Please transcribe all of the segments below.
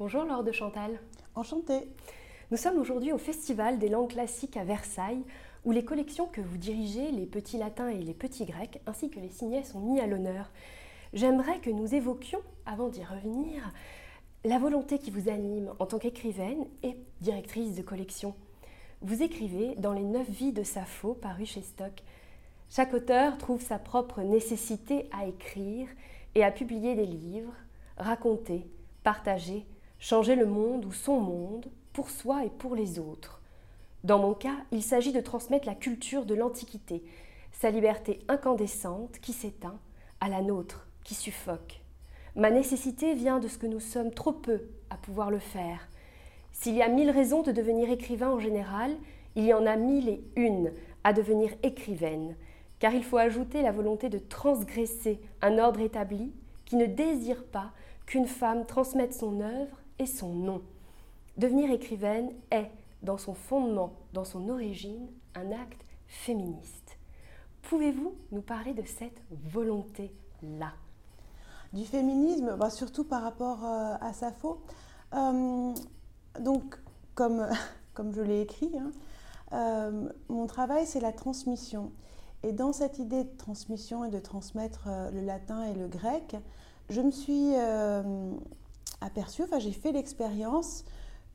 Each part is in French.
Bonjour Laure de Chantal. Enchantée. Nous sommes aujourd'hui au Festival des langues classiques à Versailles, où les collections que vous dirigez, les petits latins et les petits grecs, ainsi que les signets, sont mis à l'honneur. J'aimerais que nous évoquions, avant d'y revenir, la volonté qui vous anime en tant qu'écrivaine et directrice de collection. Vous écrivez dans Les Neuf Vies de Sappho, paru chez Stock. Chaque auteur trouve sa propre nécessité à écrire et à publier des livres, raconter, partager, changer le monde ou son monde pour soi et pour les autres. Dans mon cas, il s'agit de transmettre la culture de l'Antiquité, sa liberté incandescente qui s'éteint, à la nôtre qui suffoque. Ma nécessité vient de ce que nous sommes trop peu à pouvoir le faire. S'il y a mille raisons de devenir écrivain en général, il y en a mille et une à devenir écrivaine, car il faut ajouter la volonté de transgresser un ordre établi qui ne désire pas qu'une femme transmette son œuvre et son nom. Devenir écrivaine est, dans son fondement, dans son origine, un acte féministe. Pouvez-vous nous parler de cette volonté-là? Du féminisme, bah, surtout par rapport euh, à Sappho. Euh, donc, comme, comme je l'ai écrit, hein, euh, mon travail, c'est la transmission. Et dans cette idée de transmission et de transmettre le latin et le grec, je me suis euh, aperçue, enfin j'ai fait l'expérience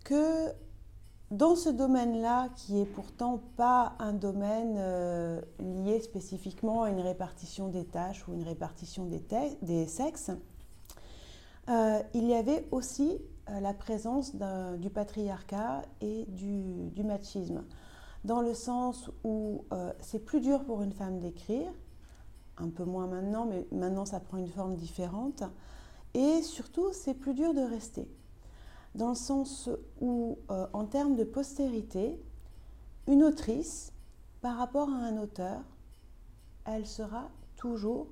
que dans ce domaine-là, qui est pourtant pas un domaine euh, lié spécifiquement à une répartition des tâches ou une répartition des, sexes, euh, il y avait aussi la présence du patriarcat et du, machisme, dans le sens où c'est plus dur pour une femme d'écrire, un peu moins maintenant, mais maintenant ça prend une forme différente. Et surtout, c'est plus dur de rester. Dans le sens où, euh, en termes de postérité, une autrice, par rapport à un auteur, elle sera toujours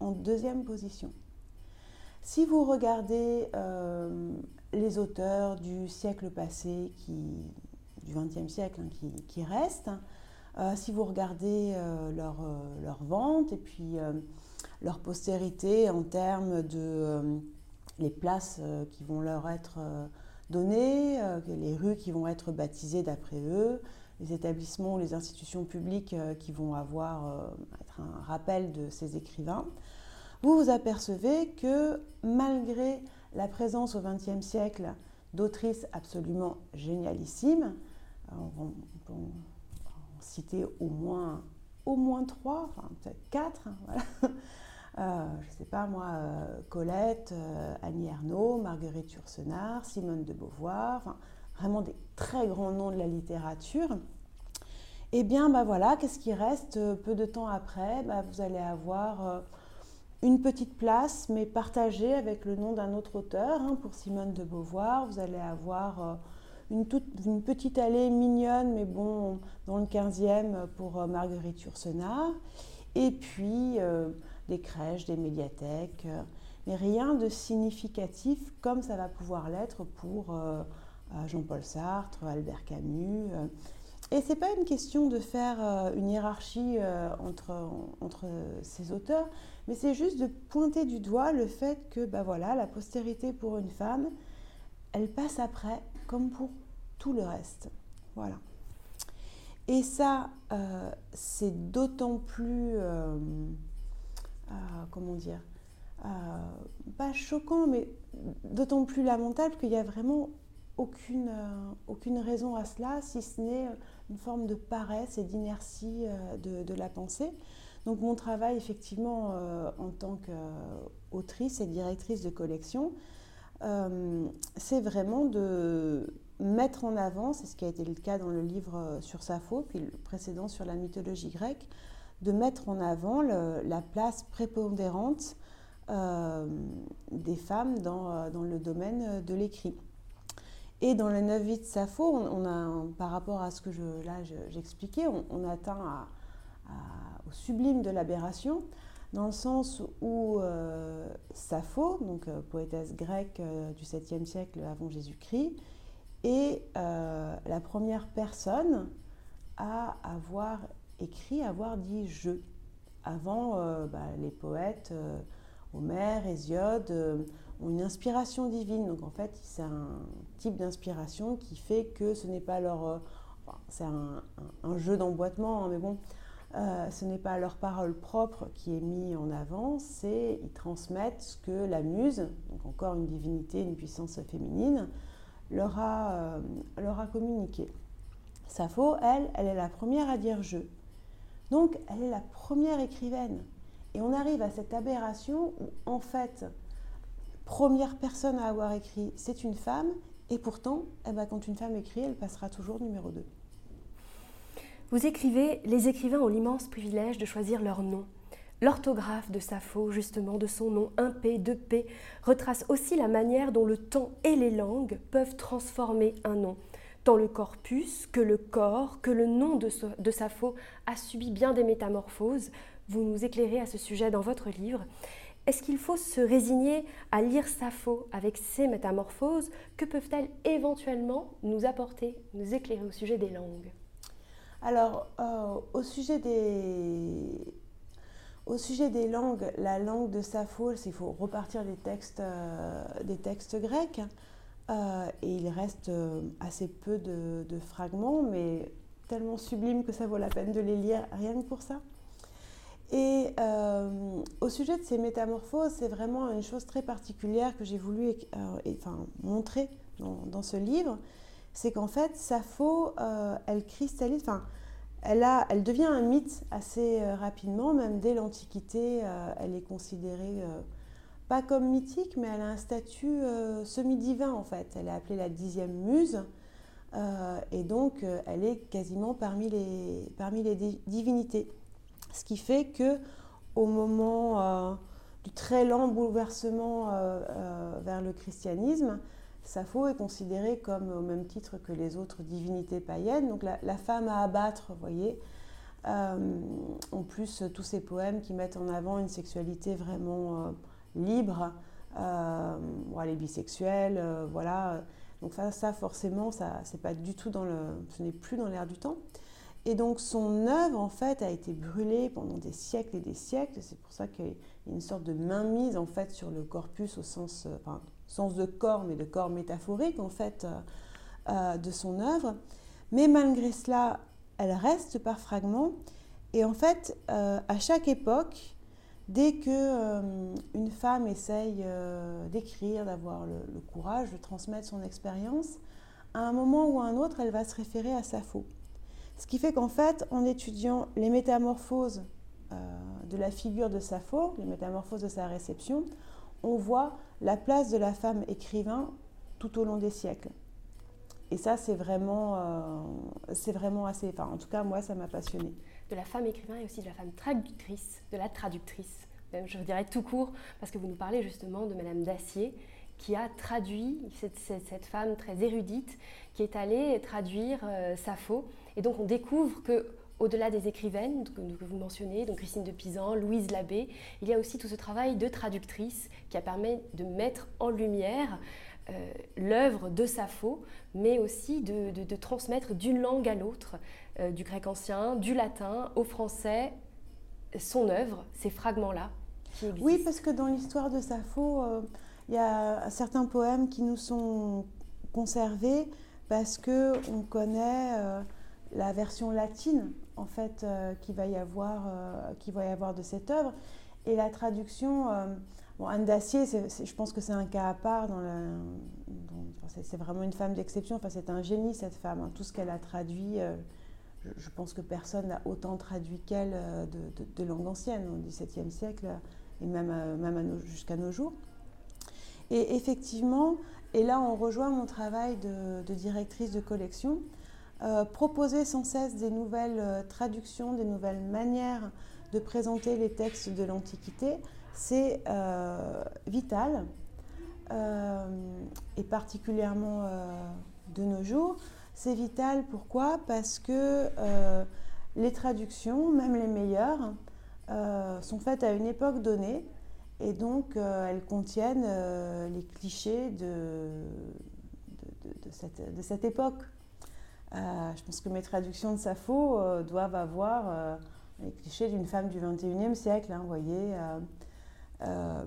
en deuxième position. Si vous regardez euh, les auteurs du siècle passé, qui, du XXe siècle, hein, qui, restent, euh, si vous regardez leur, euh, leur, vente et puis leur postérité en termes de les places qui vont leur être données, les rues qui vont être baptisées d'après eux, les établissements, les institutions publiques qui vont avoir être un rappel de ces écrivains, vous vous apercevez que malgré la présence au XXe siècle d'autrices absolument génialissimes, citer au moins, au moins trois, enfin peut-être quatre. Hein, euh, je ne sais pas moi, euh, Colette, euh, Annie Ernaux, Marguerite Yourcenar, Simone de Beauvoir, vraiment des très grands noms de la littérature. Eh bien, bah voilà, qu'est-ce qui reste peu de temps après bah, Vous allez avoir une petite place, mais partagée avec le nom d'un autre auteur. Hein, pour Simone de Beauvoir, vous allez avoir une, une petite allée mignonne, mais bon, dans le 15e pour Marguerite Yourcenar. Et puis des crèches, des médiathèques, euh, mais rien de significatif comme ça va pouvoir l'être pour Jean-Paul Sartre, Albert Camus. Et ce n'est pas une question de faire une hiérarchie entre, entre ces auteurs, mais c'est juste de pointer du doigt le fait que bah voilà, la postérité pour une femme, elle passe après comme pour tout le reste. Voilà. Et ça, euh, c'est d'autant plus, euh, euh, comment dire, pas choquant, mais d'autant plus lamentable qu'il n'y a vraiment aucune, aucune raison à cela, si ce n'est une forme de paresse et d'inertie de, la pensée. Donc mon travail, effectivement, en tant qu'autrice et directrice de collection, c'est vraiment de, mettre en avant, c'est ce qui a été le cas dans le livre euh, sur Sappho, puis le précédent sur la mythologie grecque, de mettre en avant la place prépondérante euh, des femmes dans, euh, dans, le domaine de l'écrit. Et dans le neuf vies de Sappho, on, a, par rapport à ce que je, là j'expliquais, on, atteint au sublime de l'aberration, dans le sens où Sappho, donc poétesse grecque du 7e siècle avant Jésus-Christ, euh, la première personne à avoir écrit, avoir dit je. Avant, euh, bah, les poètes, euh, Homère, Hésiode ont une inspiration divine. Donc en fait, c'est un type d'inspiration qui fait que ce n'est pas leur... c'est un, jeu d'emboîtement, hein, mais bon, ce n'est pas leur parole propre qui est mis en avant, c'est ils transmettent ce que la muse, donc encore une divinité, une puissance féminine, leur a, leur a communiqué. Sappho, elle, elle est la première à dire je. Donc, elle est la première écrivaine. Et on arrive à cette aberration où, en fait, première personne à avoir écrit, c'est une femme, et pourtant, eh ben, quand une femme écrit, elle passera toujours numéro 2. Vous écrivez, les écrivains ont l'immense privilège de choisir leur nom. L'orthographe de Sappho, justement, de son nom, un P, deux P, retrace aussi la manière dont le temps et les langues peuvent transformer un nom tant le corpus que le corps, que le nom de, de Sappho a subi bien des métamorphoses. Vous nous éclairez à ce sujet dans votre livre. Est-ce qu'il faut se résigner à lire Sappho avec ces métamorphoses Que peuvent-elles éventuellement nous apporter, nous éclairer au sujet des langues? Alors, euh, au, sujet des... au sujet des langues, la langue de Sappho, il faut repartir des textes, euh, des textes grecs. Euh, et il reste euh, assez peu de, fragments, mais tellement sublimes que ça vaut la peine de les lire rien que pour ça. Et euh, au sujet de ces métamorphoses, c'est vraiment une chose très particulière que j'ai voulu enfin, montrer dans, ce livre, c'est qu'en fait, Sappho, elle cristallise, enfin, elle, a, elle devient un mythe assez rapidement, même dès l'Antiquité, elle est considérée pas comme mythique, mais elle a un statut euh, semi-divin en fait. Elle est appelée la dixième muse, euh, et donc euh, elle est quasiment parmi les, parmi les divinités. Ce qui fait que au moment du très lent bouleversement vers le christianisme, Sappho est considérée comme au même titre que les autres divinités païennes, donc la, la femme à abattre, vous voyez. en plus, tous ces poèmes qui mettent en avant une sexualité vraiment libre, euh, les bisexuels, euh, voilà. Donc ça, ça forcément, ça, c'est pas du tout dans le, ce n'est plus dans l'air du temps. Et donc son œuvre, en fait, a été brûlée pendant des siècles et des siècles. C'est pour ça qu'il y a une sorte de mainmise, en fait, sur le corpus au sens, euh, enfin, sens de corps, mais de corps métaphorique, en fait, euh, de son œuvre. Mais malgré cela, elle reste par fragments. Et en fait, à chaque époque, Dès que euh, une femme essaye euh, d'écrire, d'avoir le, courage de transmettre son expérience, à un moment ou à un autre, elle va se référer à Sappho. Ce qui fait qu'en fait, en étudiant les métamorphoses euh, de la figure de Sappho, les métamorphoses de sa réception, on voit la place de la femme écrivain tout au long des siècles. Et ça, c'est vraiment, c'est vraiment assez. Enfin, en tout cas, moi, ça m'a passionné de la femme écrivain et aussi de la femme traductrice, de la traductrice, je dirais tout court, parce que vous nous parlez justement de Madame Dacier, qui a traduit, cette, cette, femme très érudite, qui est allée traduire euh, Sappho. Et donc on découvre que au-delà des écrivaines que vous mentionnez, donc Christine de Pisan, Louise Labbé, il y a aussi tout ce travail de traductrice qui a permis de mettre en lumière euh, l'œuvre de Sappho, mais aussi de, transmettre d'une langue à l'autre, euh, du grec ancien, du latin au français, son œuvre, ces fragments-là. Oui, parce que dans l'histoire de Sappho, euh, il y a certains poèmes qui nous sont conservés parce que on connaît la version latine en fait qui va y avoir qui va y avoir de cette œuvre et la traduction Bon, Anne Dacier, je pense que c'est un cas à part. C'est vraiment une femme d'exception. Enfin, c'est un génie, cette femme. Hein. Tout ce qu'elle a traduit, euh, je, pense que personne n'a autant traduit qu'elle euh, de, langue ancienne au XVIIe siècle et même, euh, même jusqu'à nos jours. Et effectivement, et là on rejoint mon travail de, directrice de collection, proposer sans cesse des nouvelles traductions, des nouvelles manières de présenter les textes de l'Antiquité c'est euh, vital, euh, et particulièrement euh, de nos jours. C'est vital pourquoi? Parce que les traductions, même les meilleures, sont faites à une époque donnée et donc elles contiennent les clichés de, cette, époque. je pense que mes traductions de Sappho doivent avoir les clichés d'une femme du 21e siècle, hein, voyez. Euh,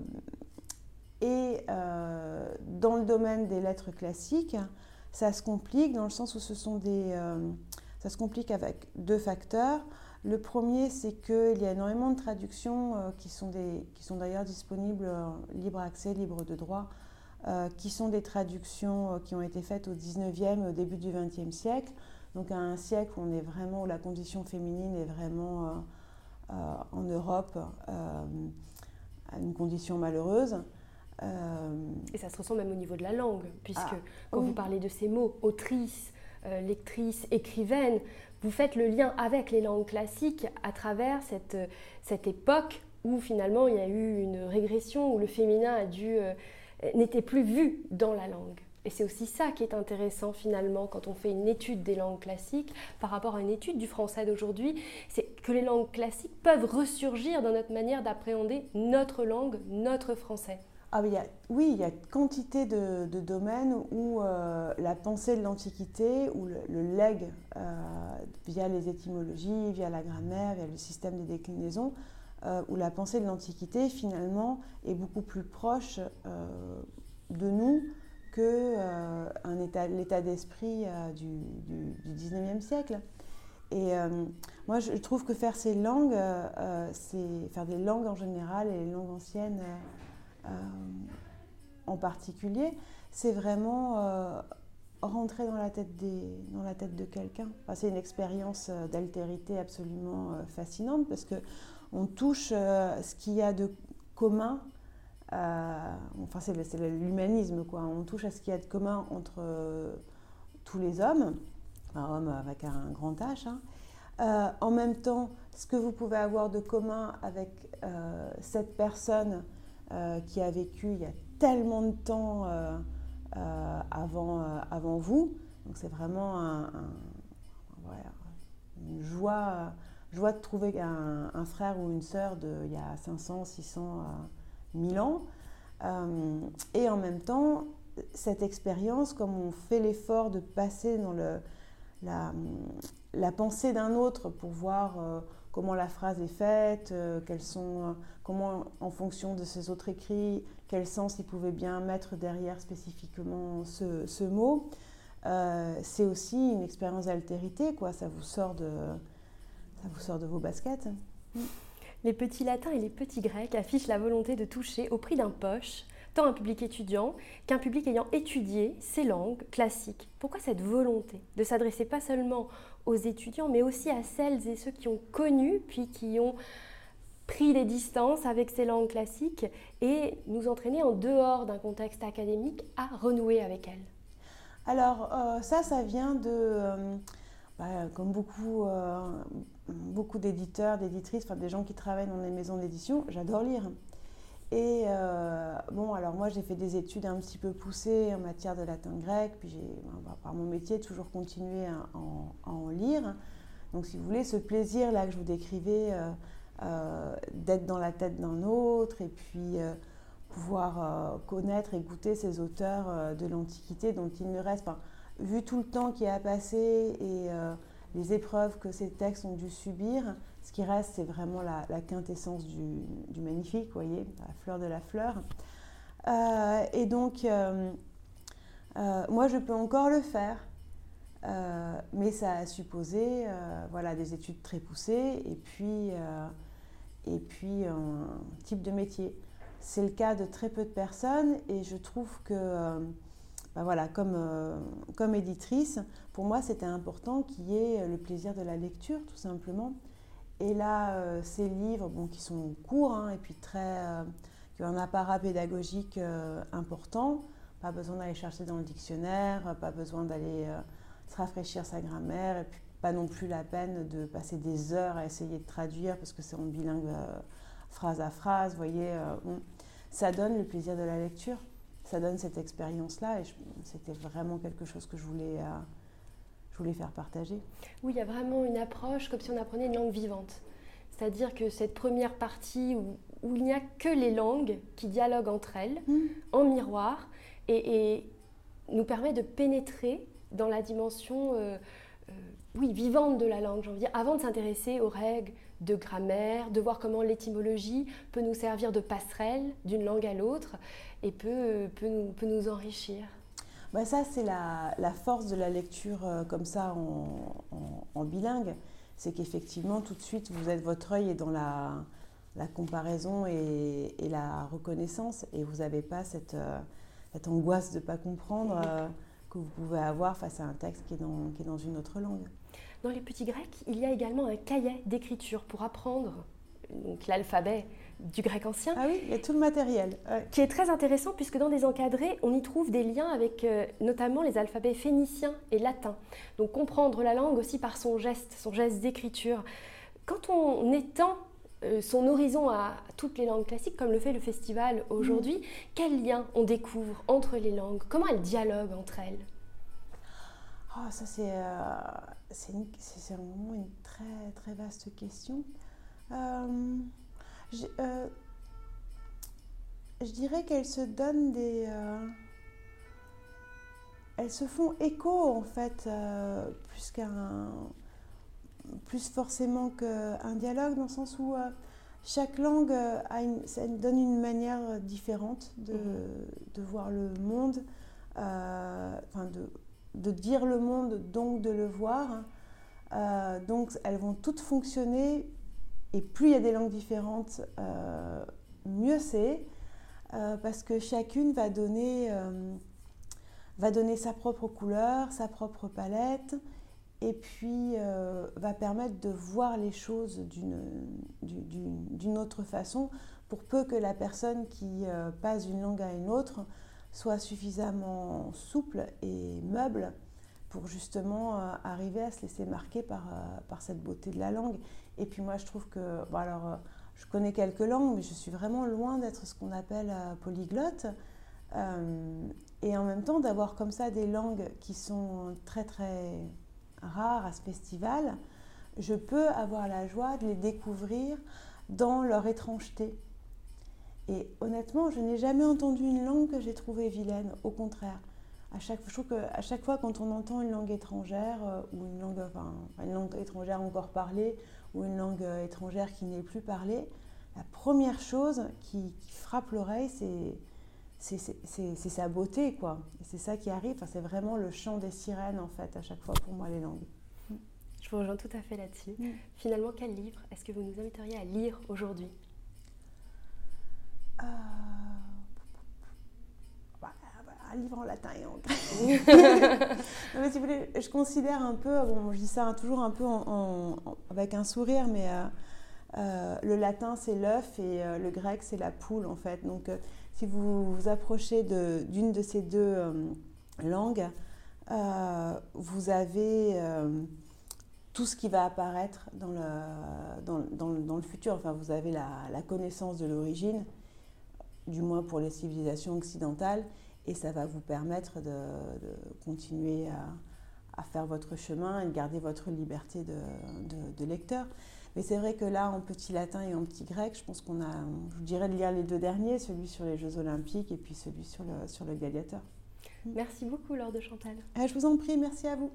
dans le domaine des lettres classiques, ça se complique dans le sens où ce sont des, ça se complique avec deux facteurs. Le premier, c'est qu'il y a énormément de traductions sont, qui sont d'ailleurs disponibles libre accès, libre de droit, qui sont des traductions qui ont été faites au 19e, au début du 20e siècle. Donc à un siècle où on est vraiment, où la condition féminine est vraiment euh, en Europe euh, à une condition malheureuse. Euh, Et ça se ressent même au niveau de la langue, puisque ah, quand vous parlez de ces mots, autrice, lectrice, écrivaine, vous faites le lien avec les langues classiques à travers cette, cette époque où finalement il y a eu une régression, où le féminin a dû, n'était plus vu dans la langue. Et c'est aussi ça qui est intéressant finalement quand on fait une étude des langues classiques par rapport à une étude du français d'aujourd'hui, c'est que les langues classiques peuvent ressurgir dans notre manière d'appréhender notre langue, notre français. Ah, a, oui, il y a quantité de, domaines où euh, la pensée de l'Antiquité, ou le, legs euh, via les étymologies, via la grammaire, via le système des déclinaisons, euh, où la pensée de l'Antiquité finalement est beaucoup plus proche de nous que euh, un état, l'état d'esprit euh, du, du, 19e siècle. Et euh, moi, je trouve que faire ces langues, c'est faire des langues en général et les langues anciennes en particulier, c'est vraiment rentrer dans la tête, des, dans la tête de quelqu'un. c'est une expérience d'altérité absolument fascinante parce que on touche ce qu'il y a de commun euh, enfin, c'est l'humanisme, quoi. On touche à ce qu'il y a de commun entre euh, tous les hommes, un homme avec un grand H. Hein. Euh, en même temps, ce que vous pouvez avoir de commun avec cette personne qui a vécu il y a tellement de temps avant, vous. Donc c'est vraiment un, une joie, joie de trouver un, frère ou une sœur de il y a 500, 600 mille ans. Euh, et en même temps, cette expérience, comme on fait l'effort de passer dans le, la, pensée d'un autre pour voir euh, comment la phrase est faite, euh, quels sont, comment en fonction de ces autres écrits, quel sens il pouvait bien mettre derrière spécifiquement ce, ce mot, c'est aussi une expérience d'altérité, quoi. Ça vous sort de, ça vous sort de vos baskets les petits latins et les petits grecs affichent la volonté de toucher au prix d'un poche tant un public étudiant qu'un public ayant étudié ces langues classiques. Pourquoi cette volonté de s'adresser pas seulement aux étudiants, mais aussi à celles et ceux qui ont connu, puis qui ont pris les distances avec ces langues classiques et nous entraîner en dehors d'un contexte académique à renouer avec elles? Alors euh, ça, ça vient de, euh, bah, comme beaucoup, euh, beaucoup d'éditeurs, d'éditrices, enfin des gens qui travaillent dans les maisons d'édition, j'adore lire. Et euh, bon, alors moi j'ai fait des études un petit peu poussées en matière de latin grec, puis j'ai, par mon métier, toujours continué à en, lire. Donc si vous voulez, ce plaisir-là que je vous décrivais, euh, euh, d'être dans la tête d'un autre, et puis pouvoir connaître et goûter ces auteurs de l'Antiquité dont il ne reste pas, vu tout le temps qui a passé et les épreuves que ces textes ont dû subir, ce qui reste, c'est vraiment la, quintessence du, magnifique, vous voyez, la fleur de la fleur. Euh, et donc, euh, euh, moi, je peux encore le faire, mais ça a supposé voilà, des études très poussées et puis, et puis un type de métier. C'est le cas de très peu de personnes et je trouve que bah voilà, comme, euh, comme éditrice, pour moi, c'était important qu'il y ait le plaisir de la lecture, tout simplement. Et là, euh, ces livres, bon, qui sont courts hein, et puis très, euh, qui ont un apparat pédagogique important, pas besoin d'aller chercher dans le dictionnaire, pas besoin d'aller se rafraîchir sa grammaire, et pas non plus la peine de passer des heures à essayer de traduire parce que c'est en bilingue phrase à phrase, vous voyez, ça donne le plaisir de la lecture ça donne cette expérience-là et c'était vraiment quelque chose que je voulais, euh, je voulais faire partager. Oui, il y a vraiment une approche comme si on apprenait une langue vivante. C'est-à-dire que cette première partie où, où il n'y a que les langues qui dialoguent entre elles, mmh. en miroir, et, nous permet de pénétrer dans la dimension euh, euh, oui, vivante de la langue, j'ai envie de dire, avant de s'intéresser aux règles de grammaire, de voir comment l'étymologie peut nous servir de passerelle d'une langue à l'autre et peut, peut, nous, peut nous enrichir. Bah ça, c'est la, la, force de la lecture euh, comme ça en, en, bilingue. C'est qu'effectivement, tout de suite, vous êtes votre œil est dans la, la comparaison et, et, la reconnaissance et vous n'avez pas cette, euh, cette, angoisse de ne pas comprendre euh, que vous pouvez avoir face à un texte qui est dans, qui est dans une autre langue. Dans les petits grecs, il y a également un cahier d'écriture pour apprendre l'alphabet du grec ancien. Ah oui, il y a tout le matériel. Qui est très intéressant puisque dans des encadrés, on y trouve des liens avec euh, notamment les alphabets phéniciens et latins. Donc comprendre la langue aussi par son geste, son geste d'écriture. Quand on étend euh, son horizon à toutes les langues classiques, comme le fait le festival aujourd'hui, mm. quel lien on découvre entre les langues? Comment elles dialoguent entre elles? Oh, Ça, c'est euh, vraiment une très, très vaste question. Euh, euh, je dirais qu'elles se donnent des... Elles se font écho en fait, plus qu'un... plus forcément qu'un dialogue, dans le sens où chaque langue a une, donne une manière différente de, mmh. de voir le monde, enfin de, de, dire le monde, donc de le voir. donc elles vont toutes fonctionner. Et plus il y a des langues différentes, euh, mieux c'est, euh, parce que chacune va donner, euh, va donner sa propre couleur, sa propre palette, et puis va permettre de voir les choses d'une autre façon, pour peu que la personne qui passe d'une langue à une autre soit suffisamment souple et meuble pour justement arriver à se laisser marquer par, par cette beauté de la langue et puis moi, je trouve que, bon alors, euh, je connais quelques langues, mais je suis vraiment loin d'être ce qu'on appelle euh, polyglotte. Euh, et en même temps, d'avoir comme ça des langues qui sont très très rares à ce festival, je peux avoir la joie de les découvrir dans leur étrangeté. Et honnêtement, je n'ai jamais entendu une langue que j'ai trouvée vilaine, au contraire. À chaque, je trouve qu'à chaque fois, quand on entend une langue étrangère, ou une langue, enfin, une langue étrangère encore parlée, ou une langue euh, étrangère qui n'est plus parlée, la première chose qui, frappe l'oreille, c'est c'est sa beauté, quoi. c'est ça qui arrive. Enfin, c'est vraiment le chant des sirènes, en fait, à chaque fois pour moi, les langues. Je vous rejoins tout à fait là-dessus. Mm. Finalement, quel livre est-ce que vous nous inviteriez à lire aujourd'hui? Euh, bah, un livre en latin et en grec. si vous voulez, je considère un peu, bon, je dis ça toujours un peu avec un sourire, mais euh, euh, le latin c'est l'œuf et le grec c'est la poule en fait. Donc si vous vous approchez d'une de, ces deux langues, vous avez tout ce qui va apparaître dans le, dans, dans, dans le futur. Enfin, vous avez la, la connaissance de l'origine, du moins pour les civilisations occidentales, et ça va vous permettre de, continuer à, faire votre chemin et de garder votre liberté de, lecteur. Mais c'est vrai que là, en petit latin et en petit grec, je pense qu'on a, je vous dirais de lire les deux derniers, celui sur les Jeux Olympiques et puis celui sur le, sur le gladiateur. Merci beaucoup, Laure de Chantal. Ah, je vous en prie, merci à vous.